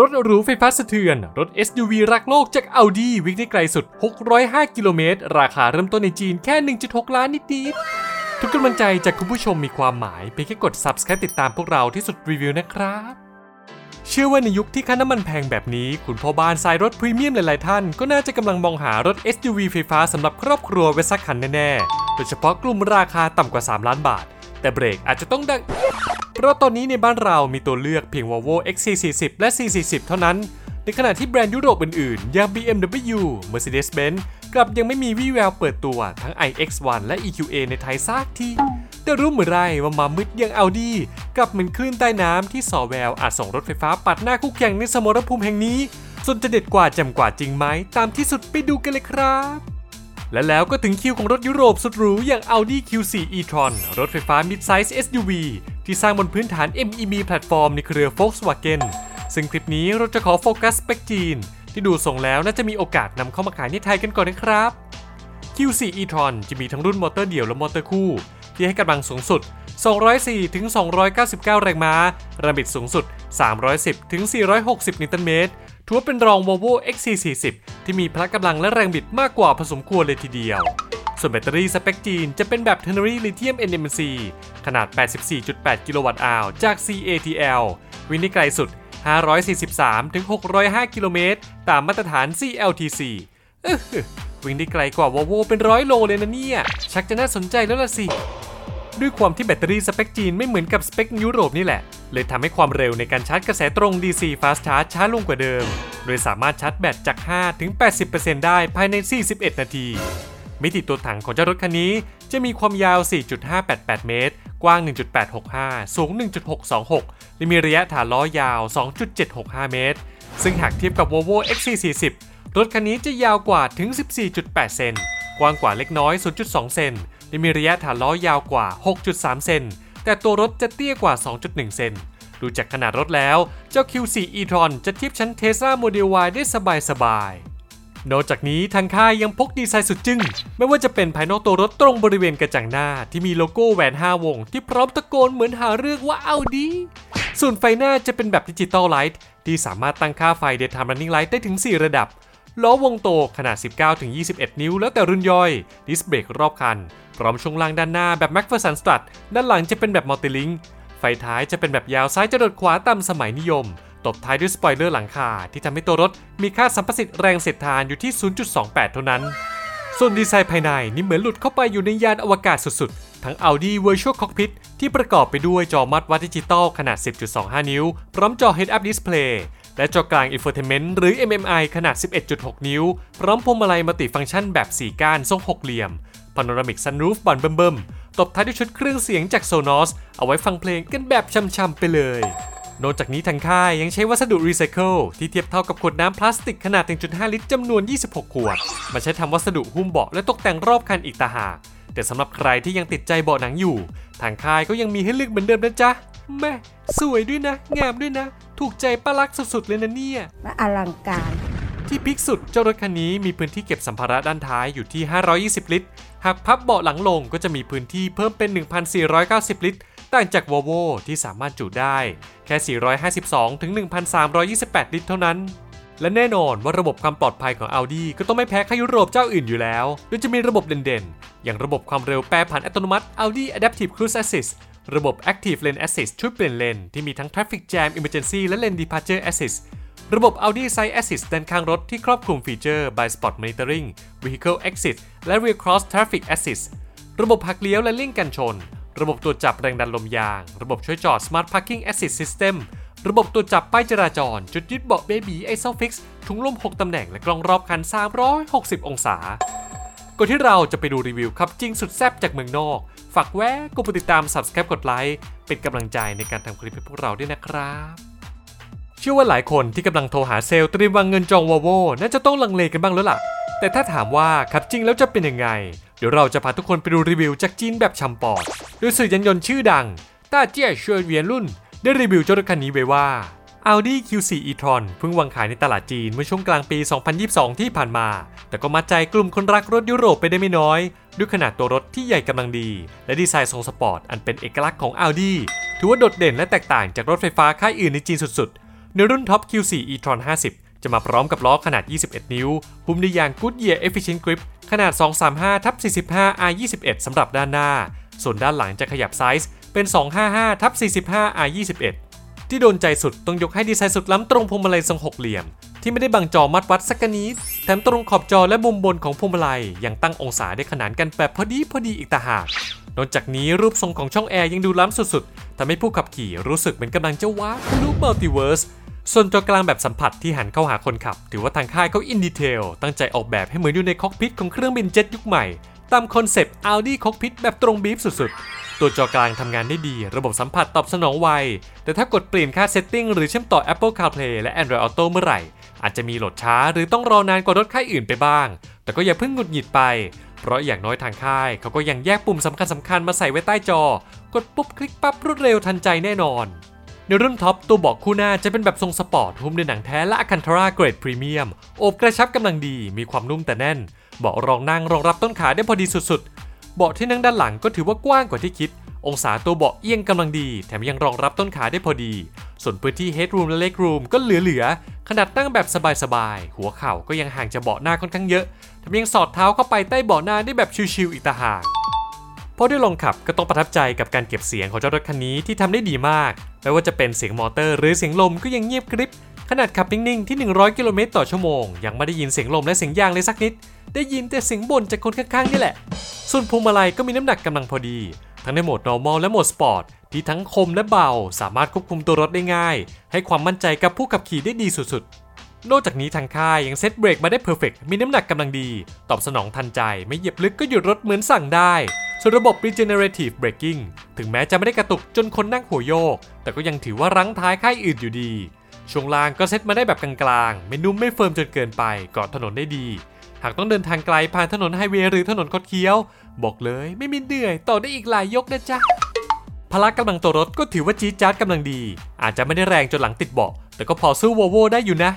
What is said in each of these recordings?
รถหรูไฟฟ้าสะเทือน รถ SUV รักโลกจาก Audi วิ่งได้ไกลสุด 605 กิโลเมตร ราคาเริ่มต้นในจีนแค่ 1.6 ล้านนิดๆ ทุกกำลังใจจากคุณผู้ชมมีความหมายเพียงแค่กด Subscribe ติดตามพวกเราที่สุดรีวิวนะครับ เชื่อว่าในยุคที่ค่าน้ำมันแพงแบบนี้ คุณพ่อบ้านสายรถพรีเมียมหลายๆท่าน ก็น่าจะกำลังมองหารถ SUV ไฟฟ้าสำหรับครอบครัวไว้สักคันแน่ๆ โดยเฉพาะกลุ่มราคาต่ำกว่า 3 ล้านบาท แต่เบรกอาจจะต้องดัง เพราะตอนนี้ในบ้านเรามีตัวเลือกเพียง Volvo XC40 และ C40 เท่านั้น ในขณะที่แบรนด์ยุโรปอื่นๆ อย่าง BMW Mercedes-Benz กลับยังไม่มีวี่แววเปิดตัวทั้ง iX1 และ EQA ในไทยซากทีแต่รู้เหมือนไรว่ามามืดย่าง Audi กลับเหมือนคลื่นใต้น้ำที่ส่อแววอาจส่งรถไฟฟ้าปัดหน้าคู่แข่งในสมรภูมิแห่งนี้ ส่วนจะเด็ดกว่าจำกว่าจริงไหม ตามที่สุดไปดูกันเลยครับ และแล้วก็ถึงคิวของรถยุโรปสุดหรูอย่าง Audi Q4 e-tron รถไฟฟ้า mid-size SUV ที่สร้างบนพื้นฐาน MEB แพลตฟอร์มในเครือ Volkswagen ซึ่งคลิปนี้เราจะขอโฟกัสสเปคจีน ที่ดูทรงแล้วน่าจะมีโอกาสนำเข้ามาขายในไทยกันก่อนนะครับ Q4 e-tron จะมีทั้งรุ่นมอเตอร์เดี่ยวและมอเตอร์คู่ ที่ให้กำลังสูงสุด 204ถึง299 แรงม้า แรงบิดสูงสุด 310ถึง460 นิวตันเมตรถือว่าเป็นรอง Volvo XC40 ที่มีพละกำลังและแรงบิดมากกว่าผสมควรเลยทีเดียว ส่วนแบตเตอรี่สเปคจีนจะเป็นแบบ Ternary Lithium NMC ขนาด 84.8 กิโลวัตต์อาวร์จาก CATL วิ่งได้ไกลสุด 543ถึง605 กิโลเมตร ตามมาตรฐาน CLTC วิ่งได้ไกลกว่า Volvo เป็นร้อยโลเลยนะเนี่ย ชักจะน่าสนใจแล้วล่ะสิ ด้วยความที่แบตเตอรี่สเปคจีนไม่เหมือนกับสเปคยุโรปนี่แหละ เลยทำให้ความเร็วในการชาร์จกระแสตรง DC Fast Charge ช้าลงกว่าเดิม โดยสามารถชาร์จแบตจาก 5 ถึง 80%ได้ภายใน 41 นาที มิติตัวถังของเจ้ารถคันนี้ จะมีความยาว 4.588 เมตร กว้าง 1.865 สูง 1.626 และมีระยะฐานล้อยาว 2.765 เมตร ซึ่งหากเทียบกับ Volvo XC40 รถคันนี้จะยาวกว่าถึง 14.8 เซน กว้างกว่าเล็กน้อย 0.2 เซน และมีระยะฐานล้อยาวกว่า 6.3 เซน แต่ตัวรถจะเตี้ยกว่า 2.1 เซน ดูจากขนาดรถแล้ว เจ้า Q4 e-tron จะเทียบชั้น Tesla Model Y ได้สบายๆ นอกจากนี้ทางค่ายยังพกดีไซน์สุดจึ้ง ไม่ว่าจะเป็นภายนอกตัวรถตรงบริเวณกระจังหน้า ที่มีโลโก้แหวน 5 วง ที่พร้อมตะโกนเหมือนหาเรื่องว่าเอาดี ส่วนไฟหน้าจะเป็นแบบ Digital Light ที่สามารถตั้งค่าไฟ Daytime Running Light ได้ถึง 4 ระดับ ล้อวงโตขนาด 19-21 นิ้วแล้วแต่รุ่นย่อย ดิสเบรกรอบคัน พร้อมช่วงล่างด้านหน้าแบบ MacPherson Strut ด้านหลังจะเป็นแบบ multi-link ไฟท้ายจะเป็นแบบยาวซ้ายจรดขวาตามสมัยนิยม ตบท้ายด้วยสปอยเลอร์หลังคาที่ทำให้ตัวรถมีค่าสัมประสิทธิ์แรงเสียดทานอยู่ที่ 0.28 เท่านั้น ส่วนดีไซน์ภายในนี่เหมือนหลุดเข้าไปอยู่ในยานอวกาศสุดๆ ทั้ง Audi Virtual Cockpit ที่ประกอบไปด้วยจอมาตรวัดดิจิตอลขนาด 10.25 นิ้ว พร้อมจอ Head-Up Display และจอกลาง Infotainment หรือ MMI ขนาด 11.6 นิ้ว พร้อมพวงมาลัย multi-function แบบ 4 ก้านทรงหกเหลี่ยม Panoramic Sunroof บานเบิ่มๆ ตบท้ายด้วยชุดเครื่องเสียงจาก Sonos เอาไว้ฟังเพลงกันแบบช่ำๆไปเลย นอกจากนี้ทางค่ายยังใช้วัสดุรีไซเคิลที่เทียบเท่ากับขวดน้ำพลาสติกขนาด 1.5 ลิตรจำนวน 26 ขวด มาใช้ทำวัสดุหุ้มเบาะและตกแต่งรอบคันอีกต่างหาก แต่สำหรับใครที่ยังติดใจเบาะหนังอยู่ ทางค่ายก็ยังมีให้เลือกเหมือนเดิมนะจ๊ะแม่สวยด้วยนะ งามด้วยนะ ถูกใจป้าลักสุดๆเลยนะเนี่ย และอลังการ ที่พิกสุดเจ้ารถคันนี้มีพื้นที่เก็บสัมภาระด้านท้ายอยู่ที่ 520 ลิตร หากพับเบาะหลังลงก็จะมีพื้นที่เพิ่มเป็น 1,490 ลิตร ต่างจาก Volvo ที่สามารถจุได้แค่ 452 ถึง 1,328 ลิตรเท่านั้น และแน่นอนว่าระบบความปลอดภัยของ Audi ก็ต้องไม่แพ้ค่ายยุโรปเจ้าอื่นอยู่แล้ว โดยจะมีระบบเด่นๆ อย่างระบบความเร็วแปรผันอัตโนมัติ Audi Adaptive Cruise Assist ระบบ Active Lane Assist ช่วยเปลี่ยนเลนที่มีทั้ง Traffic Jam Emergency และ Lane Departure Assist ระบบ Audi Side Assist ด้านข้างรถที่ครอบคลุมฟีเจอร์ By Spot Monitoring Vehicle Exit และ Rear Cross Traffic Assist ระบบหักเลี้ยวและเลี่ยงกันชน ระบบตรวจจับแรงดันลมยาง ระบบช่วยจอด Smart Parking Assist System ระบบตรวจจับป้ายจราจร จุดยึดเบาะ Baby Isofix ถุงลม 6 ตำแหน่งและกล้องรอบคัน 360 องศา ก่อนที่เราจะไปดูรีวิวครับจริงสุดแซ่บจากเมืองนอก ฝากแวะกดติดตาม Subscribe กดไลค์เป็นกำลังใจในการทำคลิปให้พวกเราด้วยนะครับเชื่อว่าหลายคนที่กำลังโทรหาเซลล์เตรียมวางเงินจองวอลโวน่าจะต้องลังเลกันบ้างแล้วล่ะ แต่ถ้าถามว่าขับจริงแล้วจะเป็นยังไง เดี๋ยวเราจะพาทุกคนไปดูรีวิวจากจีนแบบช้ำปอดโดยสื่อยานยนต์ชื่อดังต้าเจี้ยเชวยเวียนรุ่น ได้รีวิวเจ้ารถคันนี้ไว้ว่า Audi Q4 e-tron เพิ่งวางขายในตลาดจีนเมื่อช่วงกลางปี 2022 ที่ผ่านมา แต่ก็มัดใจกลุ่มคนรักรถยุโรปไปได้ไม่น้อย ด้วยขนาดตัวรถที่ใหญ่กำลังดี และดีไซน์ทรงสปอร์ตอันเป็นเอกลักษณ์ของ Audi ถือว่าโดดเด่นและแตกต่างจากรถไฟฟ้าค่ายอื่นในจีนสุดๆ ในรุ่นท็อป Q4 e-tron 50 จะมาพร้อมกับล้อขนาด 21 นิ้ว หุ้มด้วยยาง Goodyear Efficient Grip ขนาด 235/45 R21 สำหรับด้านหน้า ส่วนด้านหลังจะขยับไซส์ เป็น 255ทับ45 R21 ที่โดนใจสุดต้องยกให้ดีไซน์สุดล้ำตรงพวงมาลัยทรงหกเหลี่ยม ที่ไม่ได้บังจอมาตรวัดสักนิดแถมตรงขอบจอและมุมบนของพวงมาลัยยังตั้งองศาได้ขนานกันแบบพอดีพอดีอีกต่างหากนอกจากนี้รูปทรงของช่องแอร์ยังดูล้ำสุดๆทำให้ผู้ขับขี่รู้สึกเหมือนกำลังจะวาร์ปทะลุ multiverse ส่วนจอกลางแบบสัมผัสที่หันเข้าหาคนขับ ถือว่าทางค่ายเขา in detail ตั้งใจออกแบบให้เหมือนอยู่ใน cockpit ของเครื่องบินเจ็ตยุคใหม่ ตามคอนเซปต์ Audi Cockpit แบบตรงบีฟสุดๆ ตัวจอกลางทำงานได้ดี ระบบสัมผัสตอบสนองไว แต่ถ้ากดเปลี่ยนค่า setting หรือเชื่อมต่อ Apple CarPlay และ Android Auto เมื่อไหร่ อาจจะมีโหลดช้าหรือต้องรอนานกว่ารถค่ายอื่นไปบ้าง แต่ก็อย่าเพิ่งหงุดหงิดไป เพราะอย่างน้อยทางค่าย เขาก็ยังแยกปุ่มสำคัญสำคัญมาใส่ไว้ใต้จอ กดปุ๊บคลิกปั๊บรวดเร็วทันใจแน่นอนในรุ่นท็อปตัวเบาะคู่หน้าจะเป็นแบบทรงสปอร์ตหุ้มด้วยหนังแท้และ Alcantara เกรดพรีเมียมโอบกระชับกำลังดีมีความนุ่มแต่แน่น เบาะรองนั่งรองรับต้นขาได้พอดีสุดๆ เบาะที่นั่งด้านหลังก็ถือว่ากว้างกว่าที่คิด องศาตัวเบาะเอียงกำลังดี แถมยังรองรับต้นขาได้พอดี ส่วนพื้นที่ headroom และ legroom ก็เหลือๆ ขนาดนั่งแบบสบายๆ หัวเข่าก็ยังห่างจากเบาะหน้าค่อนข้างเยอะ แถมยังสอดเท้าเข้าไปใต้เบาะหน้าได้แบบชิวๆอีกต่างหากพอได้ลองขับก็ต้องประทับใจกับการเก็บเสียงของเจ้ารถคันนี้ที่ทำได้ดีมาก ไม่ว่าจะเป็นเสียงมอเตอร์หรือเสียงลมก็ยังเงียบกริบ ขนาดขับนิ่งๆที่ 100 กิโลเมตรต่อชั่วโมง ยังไม่ได้ยินเสียงลมและเสียงยางเลยสักนิด ได้ยินแต่เสียงบ่นจากคนข้างๆนี่แหละ ส่วนพวงมาลัยก็มีน้ำหนักกำลังพอดี ทั้งในโหมด normal และโหมด sport ที่ทั้งคมและเบา สามารถควบคุมตัวรถได้ง่าย ให้ความมั่นใจกับผู้ขับขี่ได้ดีสุดๆ นอกจากนี้ทางค่ายยังเซตเบรกมาได้ perfect มีน้ำหนักกำลังดี ตอบสนองทันใจ ไม่เหยียบลึกก็หยุดรถเหมือนสั่งได้ส่วนระบบ regenerative braking ถึงแม้จะไม่ได้กระตุกจนคนนั่งหัวโยก แต่ก็ยังถือว่ารั้งท้ายค่ายอื่นอยู่ดีช่วงล่างก็เซตมาได้แบบกลางๆ ไม่นุ่มไม่ firm จนเกินไปเกาะถนนได้ดี หากต้องเดินทางไกลผ่านถนนไฮเวย์หรือถนนคดเคี้ยว บอกเลยไม่มีเหนื่อยต่อได้อีกหลายยกนะจ๊ะพละกำลังตัวรถก็ถือว่าจี๊ดจ๊าดกำลังดี อาจจะไม่ได้แรงจนหลังติดเบาะแต่ก็พอสู้ Volvo ได้อยู่นะ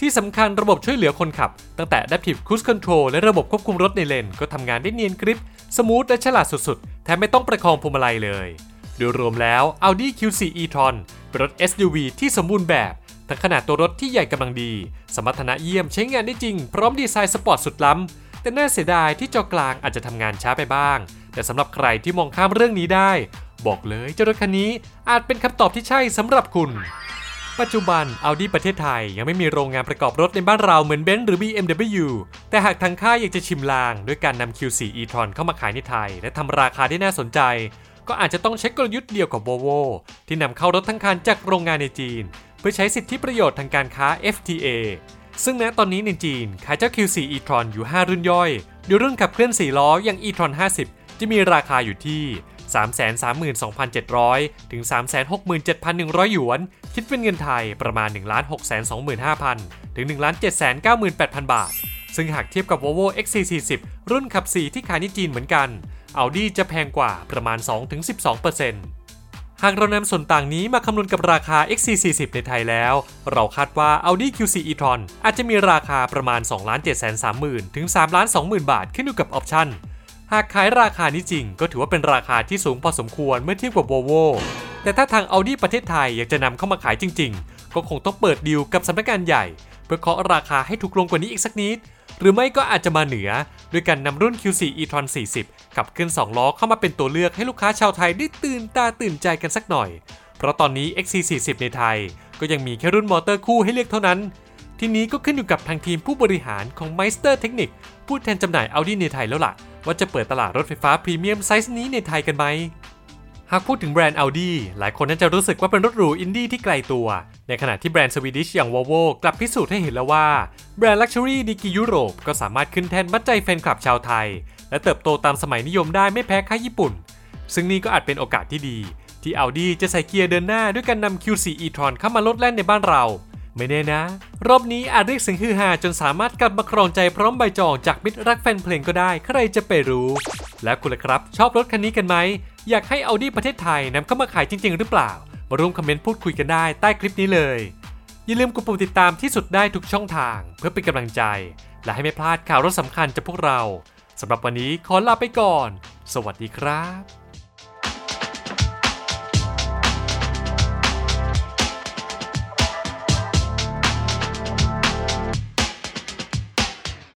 ที่สำคัญระบบช่วยเหลือคนขับ ตั้งแต่ Adaptive Cruise Control และระบบควบคุมรถในเลนก็ทำงานได้เนียนกริบ สมูทและฉลาดสุดๆ แถมไม่ต้องประคองพวงมาลัยเลย โดยรวมแล้ว Audi Q4 e-tron เป็นรถ SUV ที่สมบูรณ์แบบ ทั้งขนาดตัวรถที่ใหญ่กำลังดี สมรรถนะเยี่ยมใช้งานได้จริง พร้อมดีไซน์สปอร์ตสุดล้ำ แต่น่าเสียดายที่จอกลางอาจจะทำงานช้าไปบ้าง แต่สำหรับใครที่มองข้ามเรื่องนี้ได้ บอกเลยเจ้ารถคันนี้อาจเป็นคำตอบที่ใช่สำหรับคุณ ปัจจุบัน Audi ประเทศไทยยังไม่มีโรงงานประกอบรถในบ้านเราเหมือนเบนซ์หรือ BMW แต่หากทางค่ายอยากจะชิมลาง ด้วยการนำ Q4 e-tron เข้ามาขายในไทย และทำราคาได้น่าสนใจก็อาจจะต้องใช้กลยุทธ์เดียวกับ Volvo ที่นำเข้ารถทั้งคันจากโรงงานในจีน เพื่อใช้สิทธิประโยชน์ทางการค้า FTA ซึ่งณตอนนี้ในจีน ขายเจ้า Q4 e-tron อยู่ 5 รุ่นย่อยโดยรุ่นขับเคลื่อน 4 ล้ออย่าง e-tron 50 จะมีราคาอยู่ที่ 332,700 ถึง 367,100 หยวน คิดเป็นเงินไทยประมาณ 1,625,000 ถึง 1,798,000 บาท ซึ่งหากเทียบกับ Volvo XC40 รุ่นขับ 4 ที่ขายในจีนเหมือนกัน Audi จะแพงกว่าประมาณ 2-12% หากเรานำส่วนต่างนี้มาคำนวณกับราคา XC40 ในไทยแล้ว เราคาดว่า Audi Q4 e-tron อาจจะมีราคาประมาณ 2,730,000 ถึง 3,20,000 บาทขึ้นอยู่กับออปชั่น หากขายราคานี้จริงก็ถือว่าเป็นราคาที่สูงพอสมควรเมื่อเทียบกับ Volvo แต่ถ้าทาง Audi ประเทศไทยอยากจะนำเข้ามาขายจริง ๆ ก็คงต้องเปิดดีลกับสำนักงานใหญ่ พื่อเคาะราคาให้ถูกลงกว่านี้อีกสักนิด หรือไม่ก็อาจจะมาเหนือ ด้วยการนำรุ่น Q4 e-tron 40 ขับเคลื่อน2ล้อเข้ามาเป็นตัวเลือกให้ลูกค้าชาวไทยได้ตื่นตาตื่นใจกันสักหน่อย เพราะตอนนี้ XC40 ในไทย ก็ยังมีแค่รุ่นมอเตอร์คู่ให้เลือกเท่านั้น ทีนี้ก็ขึ้นอยู่กับทางทีมผู้บริหารของ Meister Technic ผู้แทนจำหน่าย Audi ในไทยแล้วล่ะ ว่าจะเปิดตลาดรถไฟฟ้าพรีเมียมไซส์นี้ในไทยกันไหมหากพูดถึงแบรนด์ Audi หลายคนน่าจะรู้สึกว่าเป็นรถหรูอินดี้ที่ไกลตัว ในขณะที่แบรนด์ Swedish อย่าง Volvo กลับพิสูจน์ให้เห็นแล้วว่า แบรนด์ luxury ดีกียุโรปก็สามารถขึ้นแท่นมัดใจแฟนคลับชาวไทย และเติบโตตามสมัยนิยมได้ไม่แพ้ค่ายญี่ปุ่น ซึ่งนี่ก็อาจเป็นโอกาสที่ดี ที่ Audi จะใส่เกียร์เดินหน้าด้วยการนำ Q4 e-tron เข้ามาโลดแล่นในบ้านเรา ไม่แน่นะ รอบนี้อาจเรียกเสียงฮือฮาจนสามารถกลับมาครองใจพร้อมใบจองจากมิตรรักแฟนเพลงก็ได้ใครจะไปรู้ และคุณล่ะครับ ชอบรถคันนี้กันไหมอยากให้ Audi ประเทศไทยนำเข้ามาขายจริง ๆ หรือเปล่า มาร่วมคอมเมนต์พูดคุยกันได้ใต้คลิปนี้เลย อย่าลืมกดปุ่มติดตามที่สุดได้ทุกช่องทาง เพื่อเป็นกำลังใจ และให้ไม่พลาดข่าวรถสำคัญจากพวกเราสำหรับวันนี้ขอลาไปก่อน สวัสดีครับ